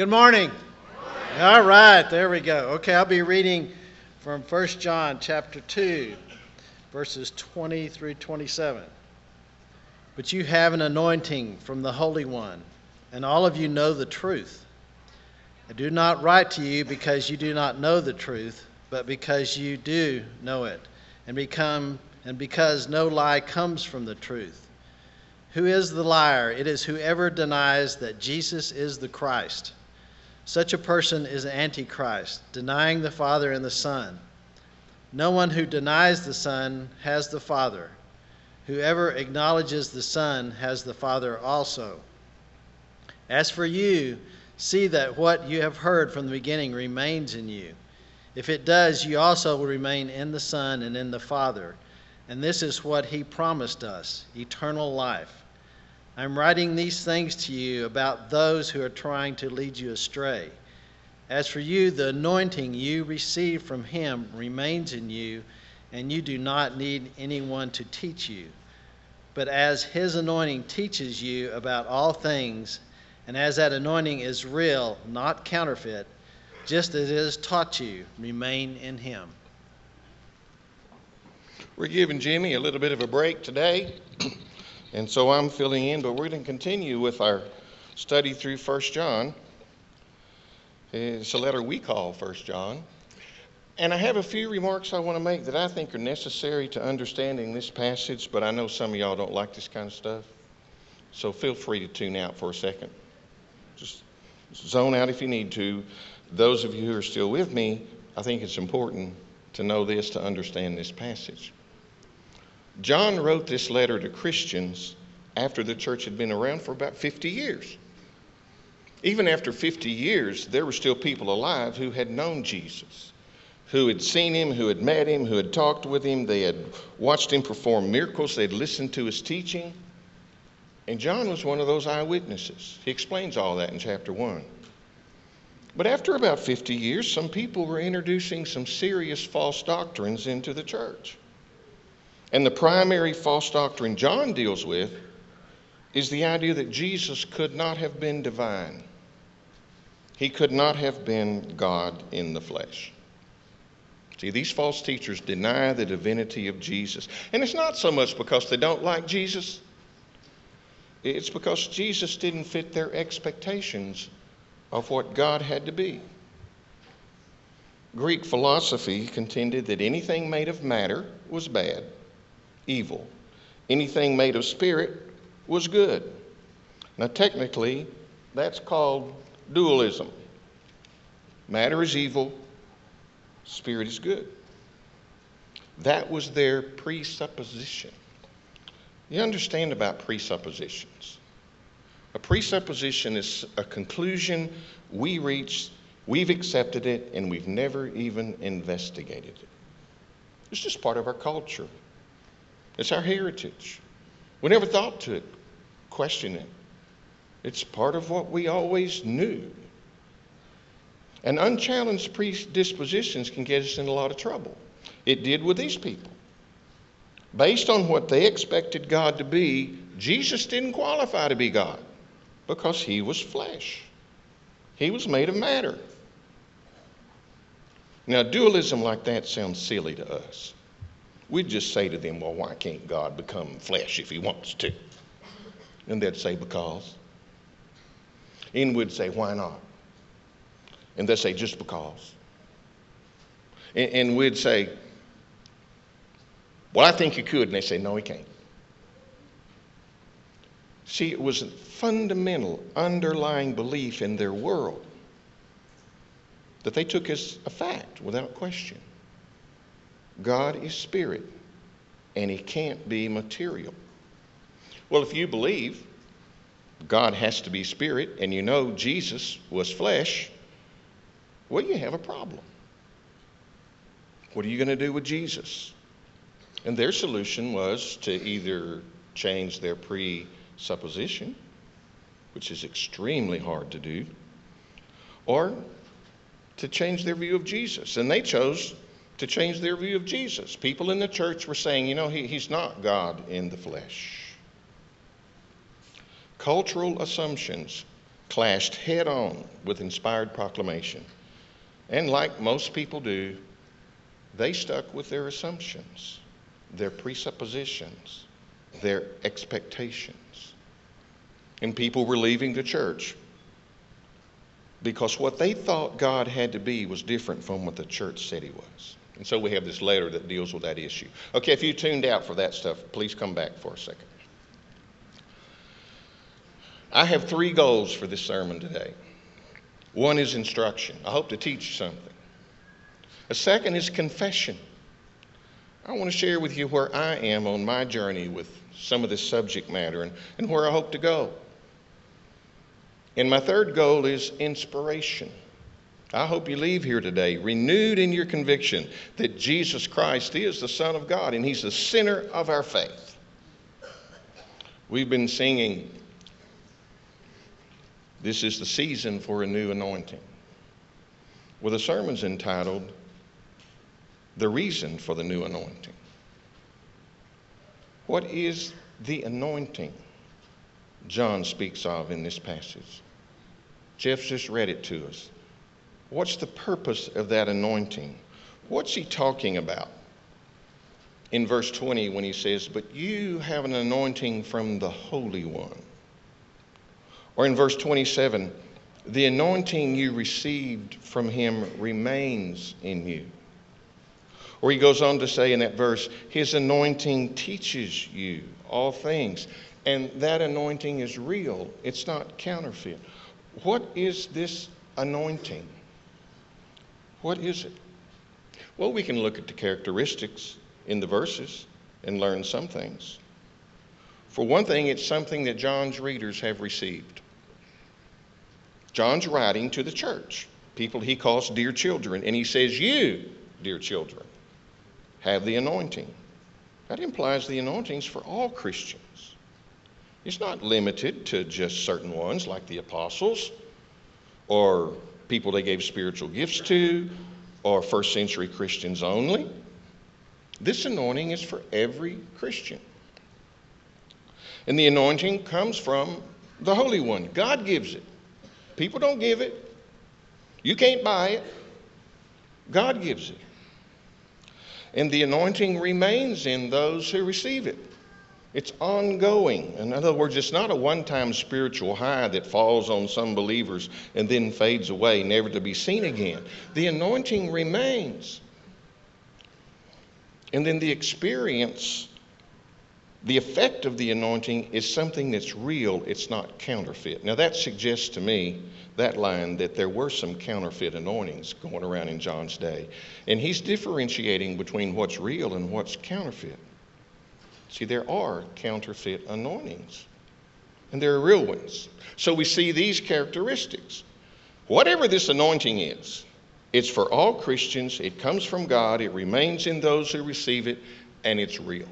Good morning. All right, there we go. Okay, I'll be reading from 1 John chapter 2, verses 20 through 27. But you have an anointing from the Holy One, and all of you know the truth. I do not write to you because you do not know the truth, but because you do know it, and become and because no lie comes from the truth. Who is the liar? It is whoever denies that Jesus is the Christ. Such a person is Antichrist, denying the Father and the Son. No one who denies the Son has the Father. Whoever acknowledges the Son has the Father also. As for you, see that what you have heard from the beginning remains in you. If it does, you also will remain in the Son and in the Father. And this is what he promised us eternal life. I'm writing these things to you about those who are trying to lead you astray. As for you, the anointing you received from him remains in you, and you do not need anyone to teach you. But as his anointing teaches you about all things, and as that anointing is real, not counterfeit, just as it has taught you, remain in him. We're giving Jimmy a little bit of a break today. And so I'm filling in, but we're going to continue with our study through 1 John. It's a letter we call 1 John. And I have a few remarks I want to make that I think are necessary to understanding this passage, but I know some of y'all don't like this kind of stuff. So feel free to tune out for a second. Just zone out if you need to. Those of you who are still with me, I think it's important to know this to understand this passage. John wrote this letter to Christians after the church had been around for about 50 years. Even after 50 years, there were still people alive who had known Jesus, who had seen him, who had met him, who had talked with him. They had watched him perform miracles, they'd listened to his teaching. And John was one of those eyewitnesses. He explains all that in chapter 1. But after about 50 years, some people were introducing some serious false doctrines into the church. And the primary false doctrine John deals with is the idea that Jesus could not have been divine. He could not have been God in the flesh. See, these false teachers deny the divinity of Jesus. And it's not so much because they don't like Jesus, it's because Jesus didn't fit their expectations of what God had to be. Greek philosophy contended that anything made of matter was bad evil. Anything made of spirit was good. Now, technically, that's called dualism. Matter is evil, spirit is good. That was their presupposition. You understand about presuppositions. A presupposition is a conclusion we reach, we've accepted it, and we've never even investigated it. It's just part of our culture. It's our heritage. We never thought to question it. It's part of what we always knew. And unchallenged predispositions can get us in a lot of trouble. It did with these people. Based on what they expected God to be, Jesus didn't qualify to be God because he was flesh. He was made of matter. Now, dualism like that sounds silly to us we'd just say to them, Well, why can't God become flesh if he wants to? And they'd say, Because. And we'd say, Why not? And they'd say, Just because. And, and we'd say, Well, I think he could. And they'd say, No, he can't. See, it was a fundamental underlying belief in their world that they took as a fact without question. God is spirit, and he can't be material. Well, if you believe God has to be spirit, and you know Jesus was flesh, well, you have a problem. What are you going to do with Jesus? And their solution was to either change their presupposition, which is extremely hard to do, or to change their view of Jesus. And they chose to change their view of Jesus. People in the church were saying, you know, he, he's not God in the flesh. Cultural assumptions clashed head on with inspired proclamation. And like most people do, they stuck with their assumptions, their presuppositions, their expectations. And people were leaving the church because what they thought God had to be was different from what the church said he was. And so we have this letter that deals with that issue. Okay, if you tuned out for that stuff, please come back for a second. I have three goals for this sermon today. One is instruction. I hope to teach something. A second is confession. I want to share with you where I am on my journey with some of this subject matter and, and where I hope to go. And my third goal is inspiration. I hope you leave here today renewed in your conviction that Jesus Christ is the Son of God and He's the center of our faith. We've been singing, This is the season for a new anointing. Well, the sermon's entitled, The Reason for the New Anointing. What is the anointing John speaks of in this passage? Jeff just read it to us. What's the purpose of that anointing? What's he talking about? In verse 20, when he says, But you have an anointing from the Holy One. Or in verse 27, the anointing you received from him remains in you. Or he goes on to say in that verse, His anointing teaches you all things. And that anointing is real, it's not counterfeit. What is this anointing? What is it? Well, we can look at the characteristics in the verses and learn some things. For one thing, it's something that John's readers have received. John's writing to the church, people he calls dear children, and he says, You, dear children, have the anointing. That implies the anointing's for all Christians. It's not limited to just certain ones like the apostles or people they gave spiritual gifts to, or first century Christians only. This anointing is for every Christian. And the anointing comes from the Holy One. God gives it. People don't give it. You can't buy it. God gives it. And the anointing remains in those who receive it. It's ongoing. In other words, it's not a one time spiritual high that falls on some believers and then fades away, never to be seen again. The anointing remains. And then the experience, the effect of the anointing is something that's real, it's not counterfeit. Now, that suggests to me, that line, that there were some counterfeit anointings going around in John's day. And he's differentiating between what's real and what's counterfeit. See, there are counterfeit anointings, and there are real ones. So we see these characteristics. Whatever this anointing is, it's for all Christians, it comes from God, it remains in those who receive it, and it's real.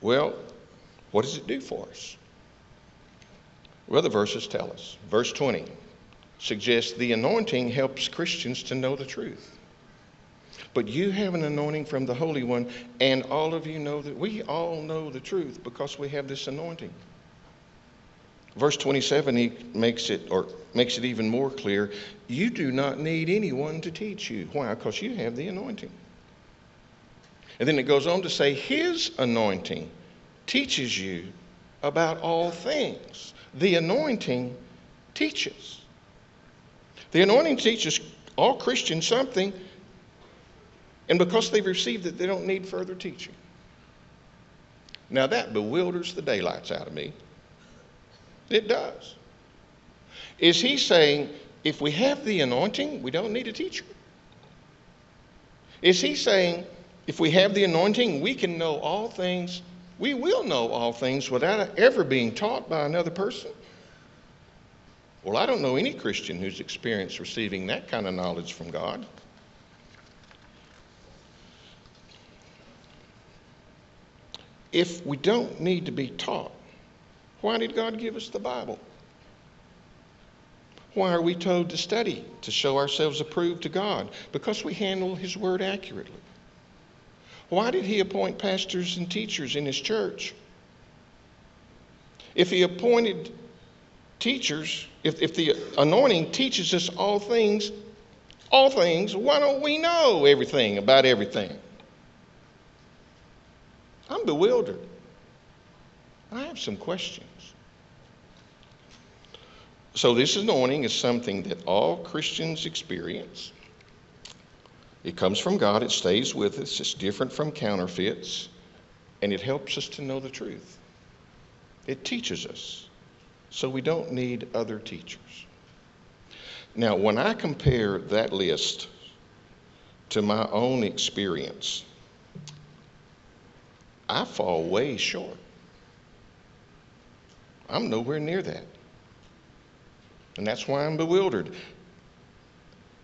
Well, what does it do for us? Well, the verses tell us. Verse 20 suggests the anointing helps Christians to know the truth. But you have an anointing from the Holy One, and all of you know that we all know the truth because we have this anointing. Verse 27 he makes it or makes it even more clear. You do not need anyone to teach you. Why? Because you have the anointing. And then it goes on to say his anointing teaches you about all things. The anointing teaches. The anointing teaches all Christians something and because they've received it, they don't need further teaching. Now that bewilders the daylights out of me. It does. Is he saying, if we have the anointing, we don't need a teacher? Is he saying, if we have the anointing, we can know all things, we will know all things without ever being taught by another person? Well, I don't know any Christian who's experienced receiving that kind of knowledge from God. If we don't need to be taught, why did God give us the Bible? Why are we told to study to show ourselves approved to God? Because we handle His Word accurately. Why did He appoint pastors and teachers in His church? If He appointed teachers, if, if the anointing teaches us all things, all things, why don't we know everything about everything? I'm bewildered. I have some questions. So, this anointing is something that all Christians experience. It comes from God, it stays with us, it's different from counterfeits, and it helps us to know the truth. It teaches us, so we don't need other teachers. Now, when I compare that list to my own experience, I fall way short. I'm nowhere near that. And that's why I'm bewildered.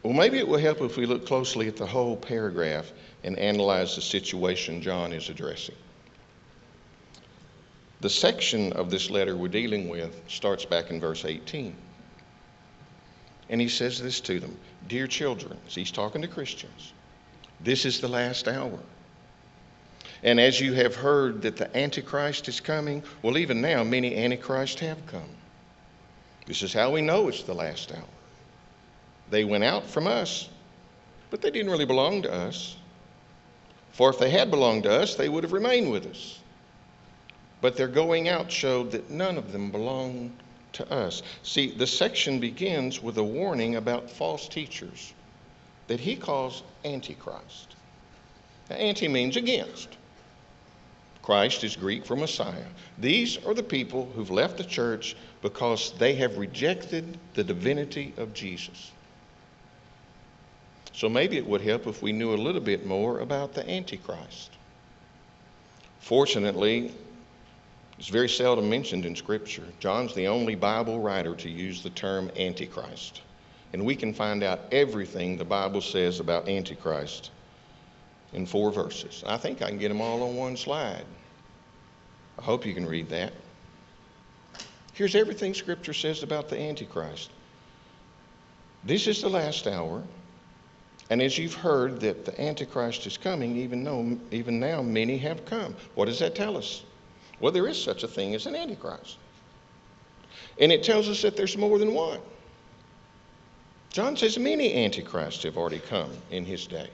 Well, maybe it will help if we look closely at the whole paragraph and analyze the situation John is addressing. The section of this letter we're dealing with starts back in verse 18. And he says this to them Dear children, he's talking to Christians, this is the last hour. And as you have heard that the Antichrist is coming, well, even now, many Antichrists have come. This is how we know it's the last hour. They went out from us, but they didn't really belong to us. For if they had belonged to us, they would have remained with us. But their going out showed that none of them belonged to us. See, the section begins with a warning about false teachers that he calls Antichrist. Now, anti means against. Christ is Greek for Messiah. These are the people who've left the church because they have rejected the divinity of Jesus. So maybe it would help if we knew a little bit more about the Antichrist. Fortunately, it's very seldom mentioned in Scripture. John's the only Bible writer to use the term Antichrist. And we can find out everything the Bible says about Antichrist in four verses. I think I can get them all on one slide. I hope you can read that. Here's everything Scripture says about the Antichrist. This is the last hour. And as you've heard that the Antichrist is coming, even though even now many have come. What does that tell us? Well, there is such a thing as an Antichrist. And it tells us that there's more than one. John says many Antichrists have already come in his day.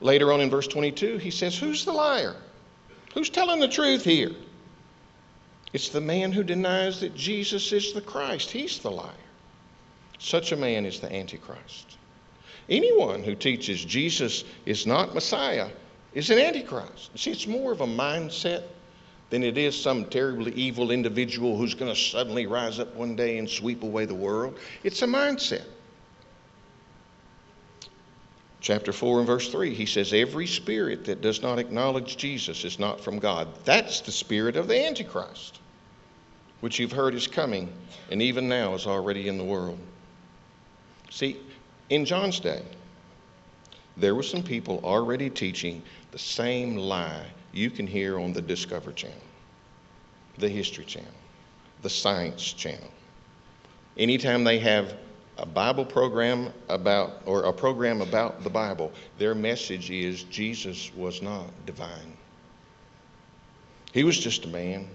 Later on in verse 22, he says, Who's the liar? Who's telling the truth here? It's the man who denies that Jesus is the Christ. He's the liar. Such a man is the Antichrist. Anyone who teaches Jesus is not Messiah is an Antichrist. See, it's more of a mindset than it is some terribly evil individual who's going to suddenly rise up one day and sweep away the world. It's a mindset. Chapter 4 and verse 3, he says, Every spirit that does not acknowledge Jesus is not from God. That's the spirit of the Antichrist, which you've heard is coming and even now is already in the world. See, in John's day, there were some people already teaching the same lie you can hear on the Discovery Channel, the History Channel, the Science Channel. Anytime they have a Bible program about, or a program about the Bible, their message is Jesus was not divine. He was just a man.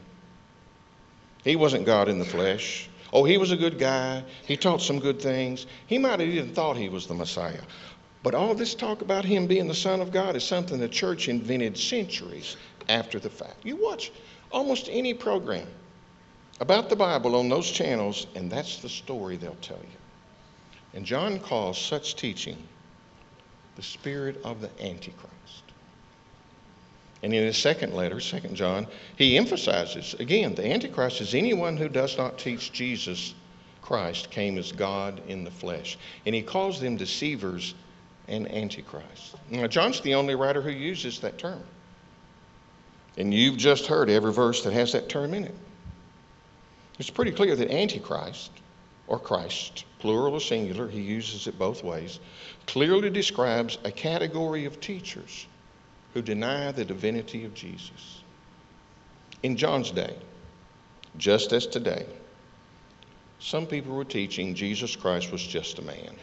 He wasn't God in the flesh. Oh, he was a good guy. He taught some good things. He might have even thought he was the Messiah. But all this talk about him being the Son of God is something the church invented centuries after the fact. You watch almost any program about the Bible on those channels, and that's the story they'll tell you. And John calls such teaching the spirit of the Antichrist. And in his second letter, Second John, he emphasizes again the Antichrist is anyone who does not teach Jesus Christ came as God in the flesh. And he calls them deceivers and Antichrist. Now, John's the only writer who uses that term. And you've just heard every verse that has that term in it. It's pretty clear that Antichrist, or Christ, plural or singular, he uses it both ways, clearly describes a category of teachers who deny the divinity of Jesus. In John's day, just as today, some people were teaching Jesus Christ was just a man.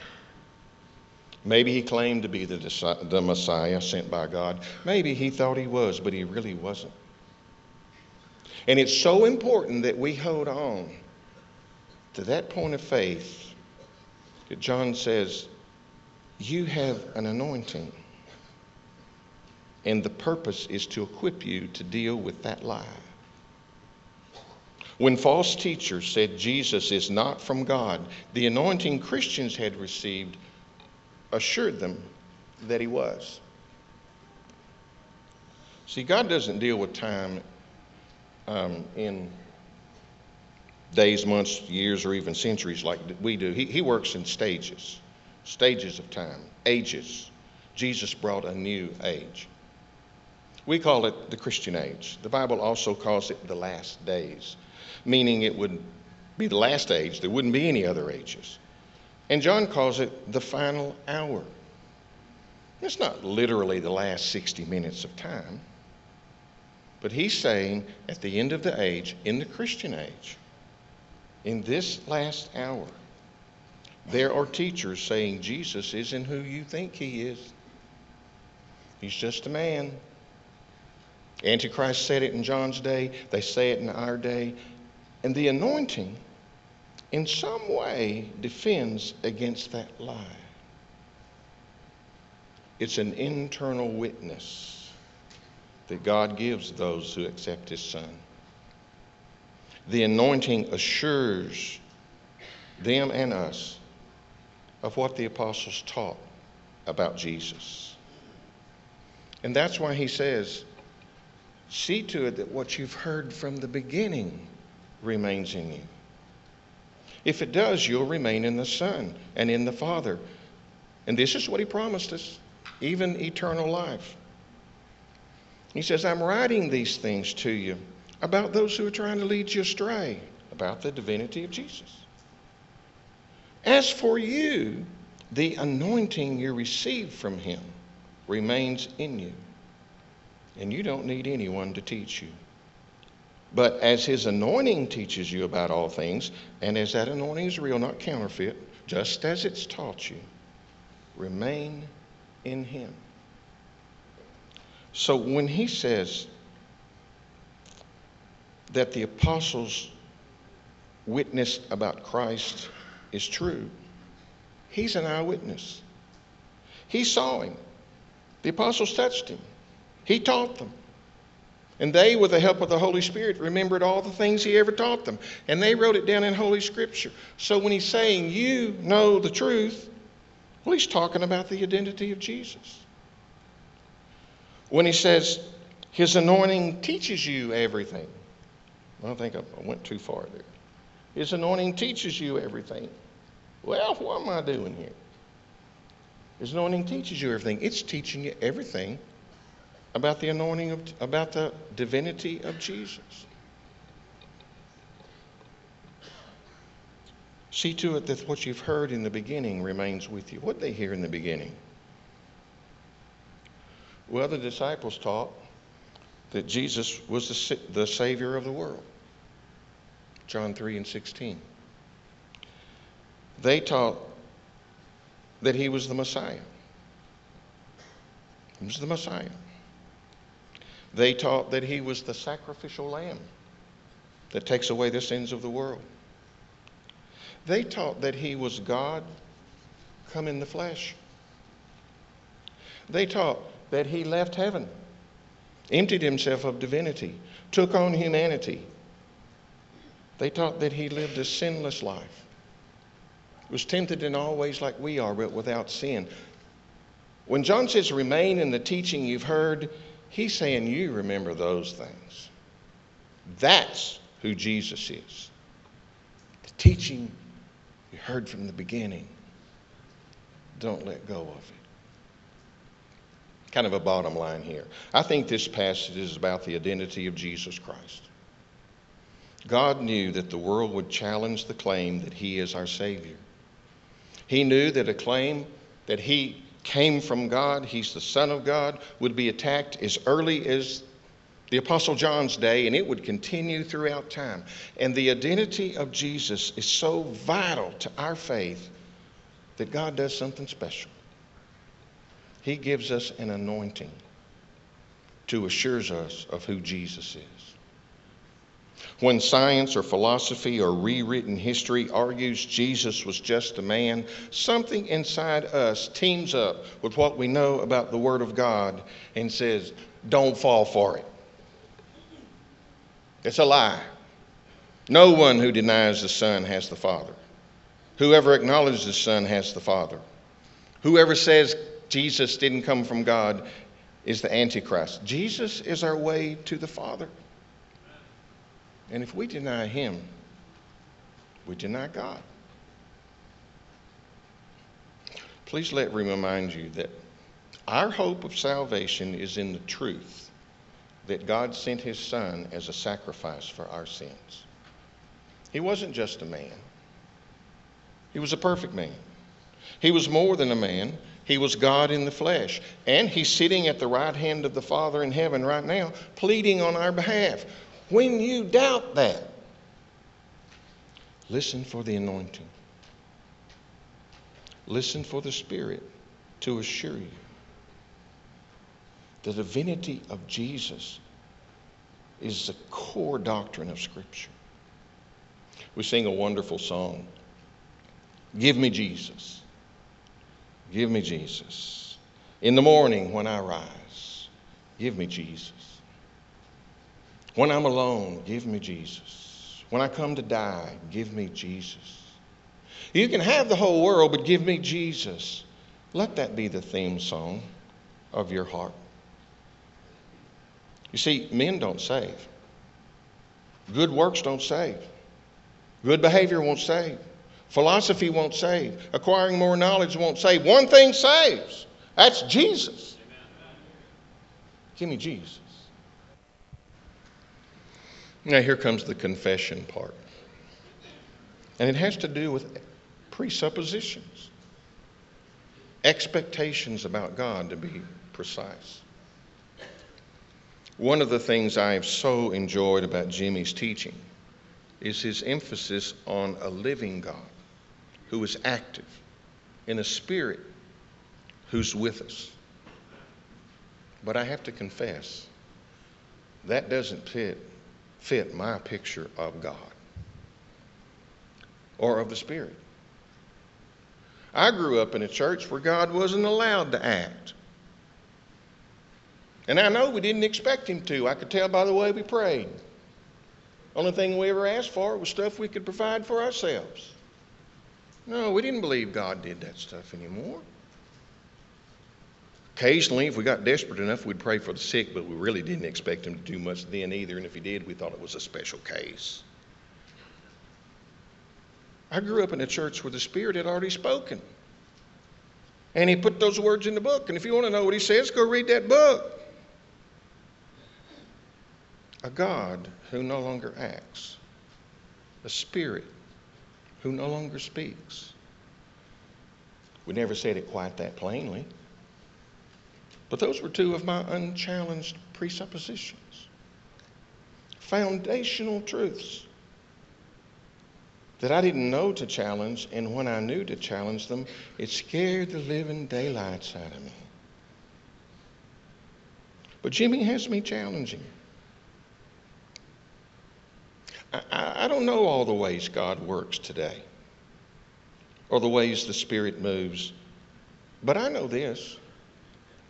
Maybe he claimed to be the, the Messiah sent by God. Maybe he thought he was, but he really wasn't. And it's so important that we hold on to that point of faith that John says, You have an anointing. And the purpose is to equip you to deal with that lie. When false teachers said Jesus is not from God, the anointing Christians had received assured them that he was. See, God doesn't deal with time um, in days, months, years, or even centuries like we do. He, he works in stages, stages of time, ages. Jesus brought a new age. We call it the Christian age. The Bible also calls it the last days, meaning it would be the last age. There wouldn't be any other ages. And John calls it the final hour. It's not literally the last 60 minutes of time, but he's saying at the end of the age, in the Christian age, in this last hour, there are teachers saying Jesus isn't who you think he is. He's just a man. Antichrist said it in John's day, they say it in our day. And the anointing, in some way, defends against that lie. It's an internal witness that God gives those who accept His Son. The anointing assures them and us of what the apostles taught about Jesus. And that's why he says, See to it that what you've heard from the beginning remains in you. If it does, you'll remain in the Son and in the Father. And this is what he promised us even eternal life. He says, I'm writing these things to you about those who are trying to lead you astray, about the divinity of Jesus. As for you, the anointing you received from him remains in you, and you don't need anyone to teach you. But as his anointing teaches you about all things, and as that anointing is real, not counterfeit, just as it's taught you, remain in him. So when he says that the apostles' witness about Christ is true, he's an eyewitness. He saw him. The apostles touched him. He taught them. And they, with the help of the Holy Spirit, remembered all the things he ever taught them. And they wrote it down in Holy Scripture. So when he's saying, You know the truth, well, he's talking about the identity of Jesus. When he says, His anointing teaches you everything. I think I went too far there. His anointing teaches you everything. Well, what am I doing here? His anointing teaches you everything. It's teaching you everything about the anointing of, about the divinity of Jesus. See to it that what you've heard in the beginning remains with you. What did they hear in the beginning? Well, the disciples taught that Jesus was the, the Savior of the world. John 3 and 16. They taught that he was the Messiah. He was the Messiah. They taught that he was the sacrificial lamb that takes away the sins of the world. They taught that he was God come in the flesh. They taught that he left heaven, emptied himself of divinity, took on humanity. They taught that he lived a sinless life, was tempted in all ways like we are, but without sin. When John says, remain in the teaching you've heard, he's saying, you remember those things. That's who Jesus is. The teaching you heard from the beginning. Don't let go of it kind of a bottom line here. I think this passage is about the identity of Jesus Christ. God knew that the world would challenge the claim that He is our Savior. He knew that a claim that He came from God, He's the Son of God, would be attacked as early as the Apostle John's day, and it would continue throughout time. And the identity of Jesus is so vital to our faith that God does something special. He gives us an anointing to assure us of who Jesus is. When science or philosophy or rewritten history argues Jesus was just a man, something inside us teams up with what we know about the Word of God and says, don't fall for it. It's a lie. No one who denies the Son has the Father. Whoever acknowledges the Son has the Father. Whoever says Jesus didn't come from God is the Antichrist. Jesus is our way to the Father. And if we deny Him, we deny God. Please let me remind you that our hope of salvation is in the truth that God sent His Son as a sacrifice for our sins. He wasn't just a man, He was a perfect man. He was more than a man. He was God in the flesh. And he's sitting at the right hand of the Father in heaven right now, pleading on our behalf. When you doubt that, listen for the anointing. Listen for the Spirit to assure you the divinity of Jesus is the core doctrine of Scripture. We sing a wonderful song Give me Jesus. Give me Jesus. In the morning when I rise, give me Jesus. When I'm alone, give me Jesus. When I come to die, give me Jesus. You can have the whole world, but give me Jesus. Let that be the theme song of your heart. You see, men don't save. Good works don't save. Good behavior won't save. Philosophy won't save. Acquiring more knowledge won't save. One thing saves that's Jesus. Give me Jesus. Now, here comes the confession part. And it has to do with presuppositions, expectations about God, to be precise. One of the things I have so enjoyed about Jimmy's teaching is his emphasis on a living God who is active, in a spirit who's with us. But I have to confess, that doesn't fit, fit my picture of God or of the Spirit. I grew up in a church where God wasn't allowed to act. And I know we didn't expect Him to. I could tell by the way we prayed. Only thing we ever asked for was stuff we could provide for ourselves. No, we didn't believe God did that stuff anymore. Occasionally, if we got desperate enough, we'd pray for the sick, but we really didn't expect Him to do much then either. And if He did, we thought it was a special case. I grew up in a church where the Spirit had already spoken. And He put those words in the book. And if you want to know what He says, go read that book. A God who no longer acts, a Spirit who no longer speaks. We never said it quite that plainly. But those were two of my unchallenged presuppositions, foundational truths that I didn't know to challenge, and when I knew to challenge them, it scared the living daylights out of me. But Jimmy has me challenging. I, I don't know all the ways God works today or the ways the Spirit moves, but I know this.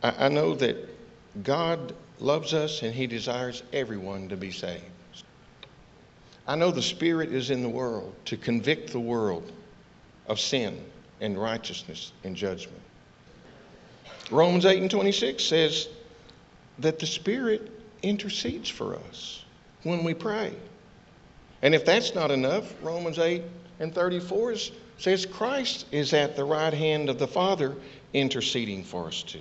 I, I know that God loves us and He desires everyone to be saved. I know the Spirit is in the world to convict the world of sin and righteousness and judgment. Romans 8 and 26 says that the Spirit intercedes for us when we pray. And if that's not enough, Romans 8 and 34 is, says Christ is at the right hand of the Father interceding for us too.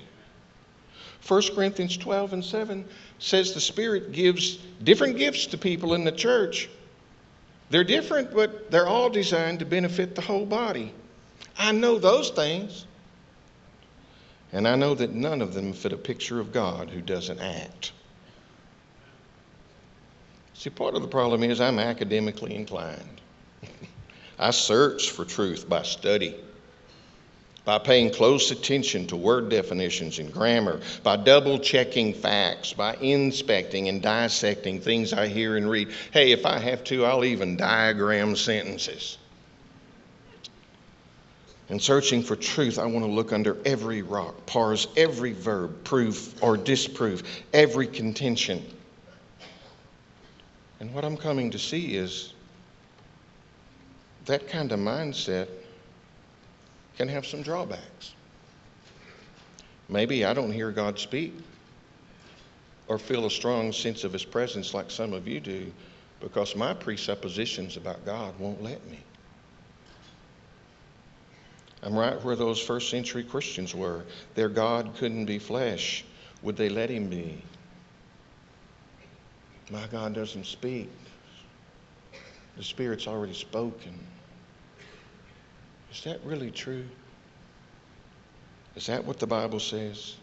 1 Corinthians 12 and 7 says the Spirit gives different gifts to people in the church. They're different, but they're all designed to benefit the whole body. I know those things. And I know that none of them fit a picture of God who doesn't act. See, part of the problem is I'm academically inclined. I search for truth by study. by paying close attention to word definitions and grammar, by double checking facts, by inspecting and dissecting things I hear and read. Hey, if I have to, I'll even diagram sentences. In searching for truth, I want to look under every rock, parse every verb, prove or disprove every contention. And what I'm coming to see is that kind of mindset can have some drawbacks. Maybe I don't hear God speak or feel a strong sense of His presence like some of you do because my presuppositions about God won't let me. I'm right where those first century Christians were. Their God couldn't be flesh. Would they let Him be? My God doesn't speak. The Spirit's already spoken. Is that really true? Is that what the Bible says?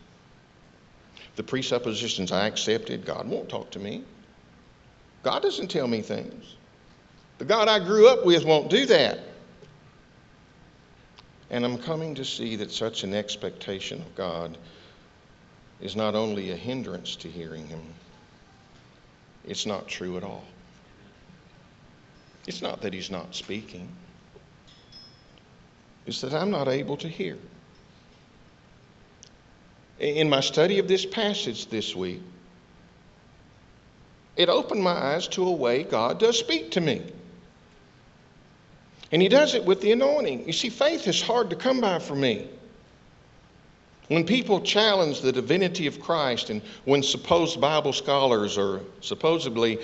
The presuppositions I accepted, God won't talk to me. God doesn't tell me things. The God I grew up with won't do that. And I'm coming to see that such an expectation of God is not only a hindrance to hearing Him, it's not true at all. It's not that He's not speaking it's that I'm not able to hear. In my study of this passage this week, it opened my eyes to a way God does speak to me. And He does it with the anointing. You see, faith is hard to come by for me. When people challenge the divinity of Christ and when supposed Bible scholars or supposedly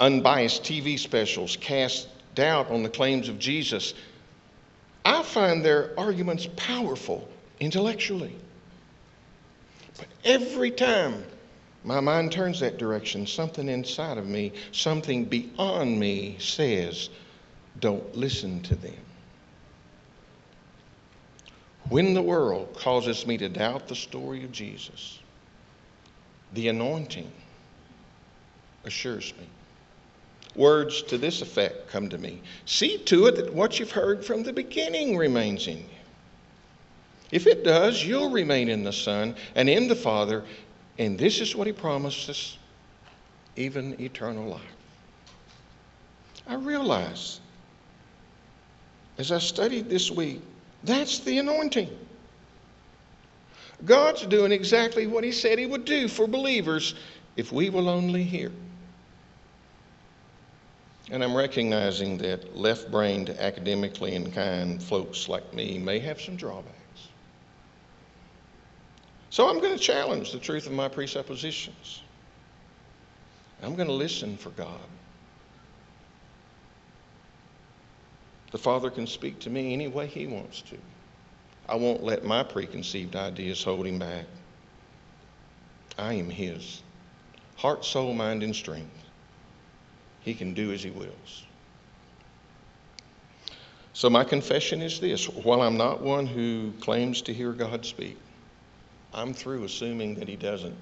unbiased TV specials cast doubt on the claims of Jesus, I find their arguments powerful intellectually. But every time my mind turns that direction, something inside of me, something beyond me says, don't listen to them. When the world causes me to doubt the story of Jesus, the anointing assures me words to this effect come to me See to it that what you've heard from the beginning remains in you. If it does, you'll remain in the Son and in the Father, and this is what He promises even eternal life. I realize as I studied this week, that's the anointing. God's doing exactly what He said He would do for believers if we will only hear. And I'm recognizing that left brained, academically inclined folks like me may have some drawbacks. So I'm going to challenge the truth of my presuppositions. I'm going to listen for God. The Father can speak to me any way He wants to. I won't let my preconceived ideas hold Him back. I am His heart, soul, mind, and strength. He can do as He wills. So, my confession is this while I'm not one who claims to hear God speak, I'm through assuming that He doesn't.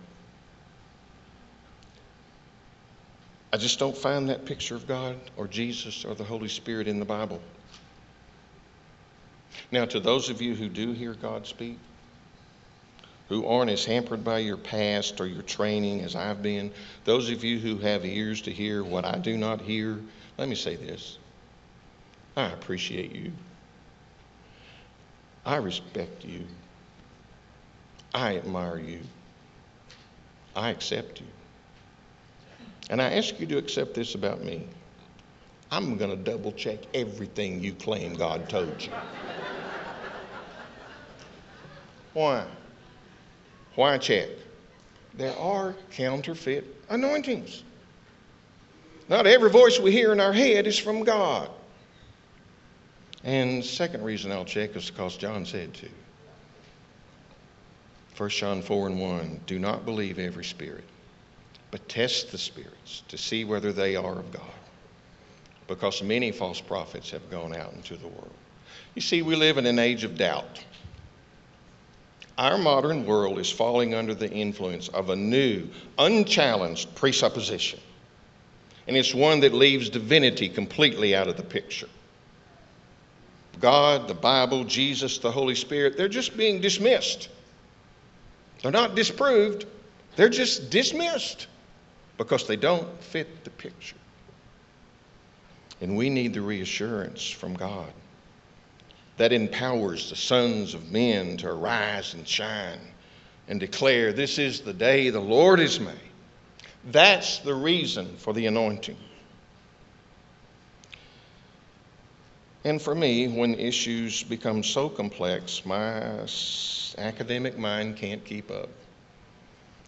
I just don't find that picture of God or Jesus or the Holy Spirit in the Bible. Now, to those of you who do hear God speak, who aren't as hampered by your past or your training as I've been, those of you who have ears to hear what I do not hear, let me say this. I appreciate you. I respect you. I admire you. I accept you. And I ask you to accept this about me. I'm going to double check everything you claim God told you. Why? Why check? There are counterfeit anointings. Not every voice we hear in our head is from God. And second reason I'll check is because John said to. 1 John 4 and 1 Do not believe every spirit, but test the spirits to see whether they are of God. Because many false prophets have gone out into the world. You see, we live in an age of doubt. Our modern world is falling under the influence of a new, unchallenged presupposition. And it's one that leaves divinity completely out of the picture. God, the Bible, Jesus, the Holy Spirit, they're just being dismissed. They're not disproved, they're just dismissed because they don't fit the picture. And we need the reassurance from God that empowers the sons of men to arise and shine and declare, This is the day the Lord has made. That's the reason for the anointing. And for me, when issues become so complex, my academic mind can't keep up.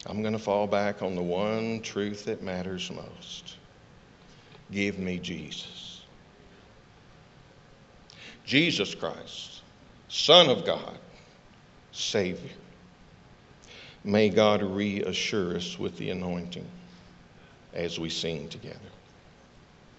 I'm going to fall back on the one truth that matters most give me Jesus. Jesus Christ, Son of God, Savior. May God reassure us with the anointing as we sing together.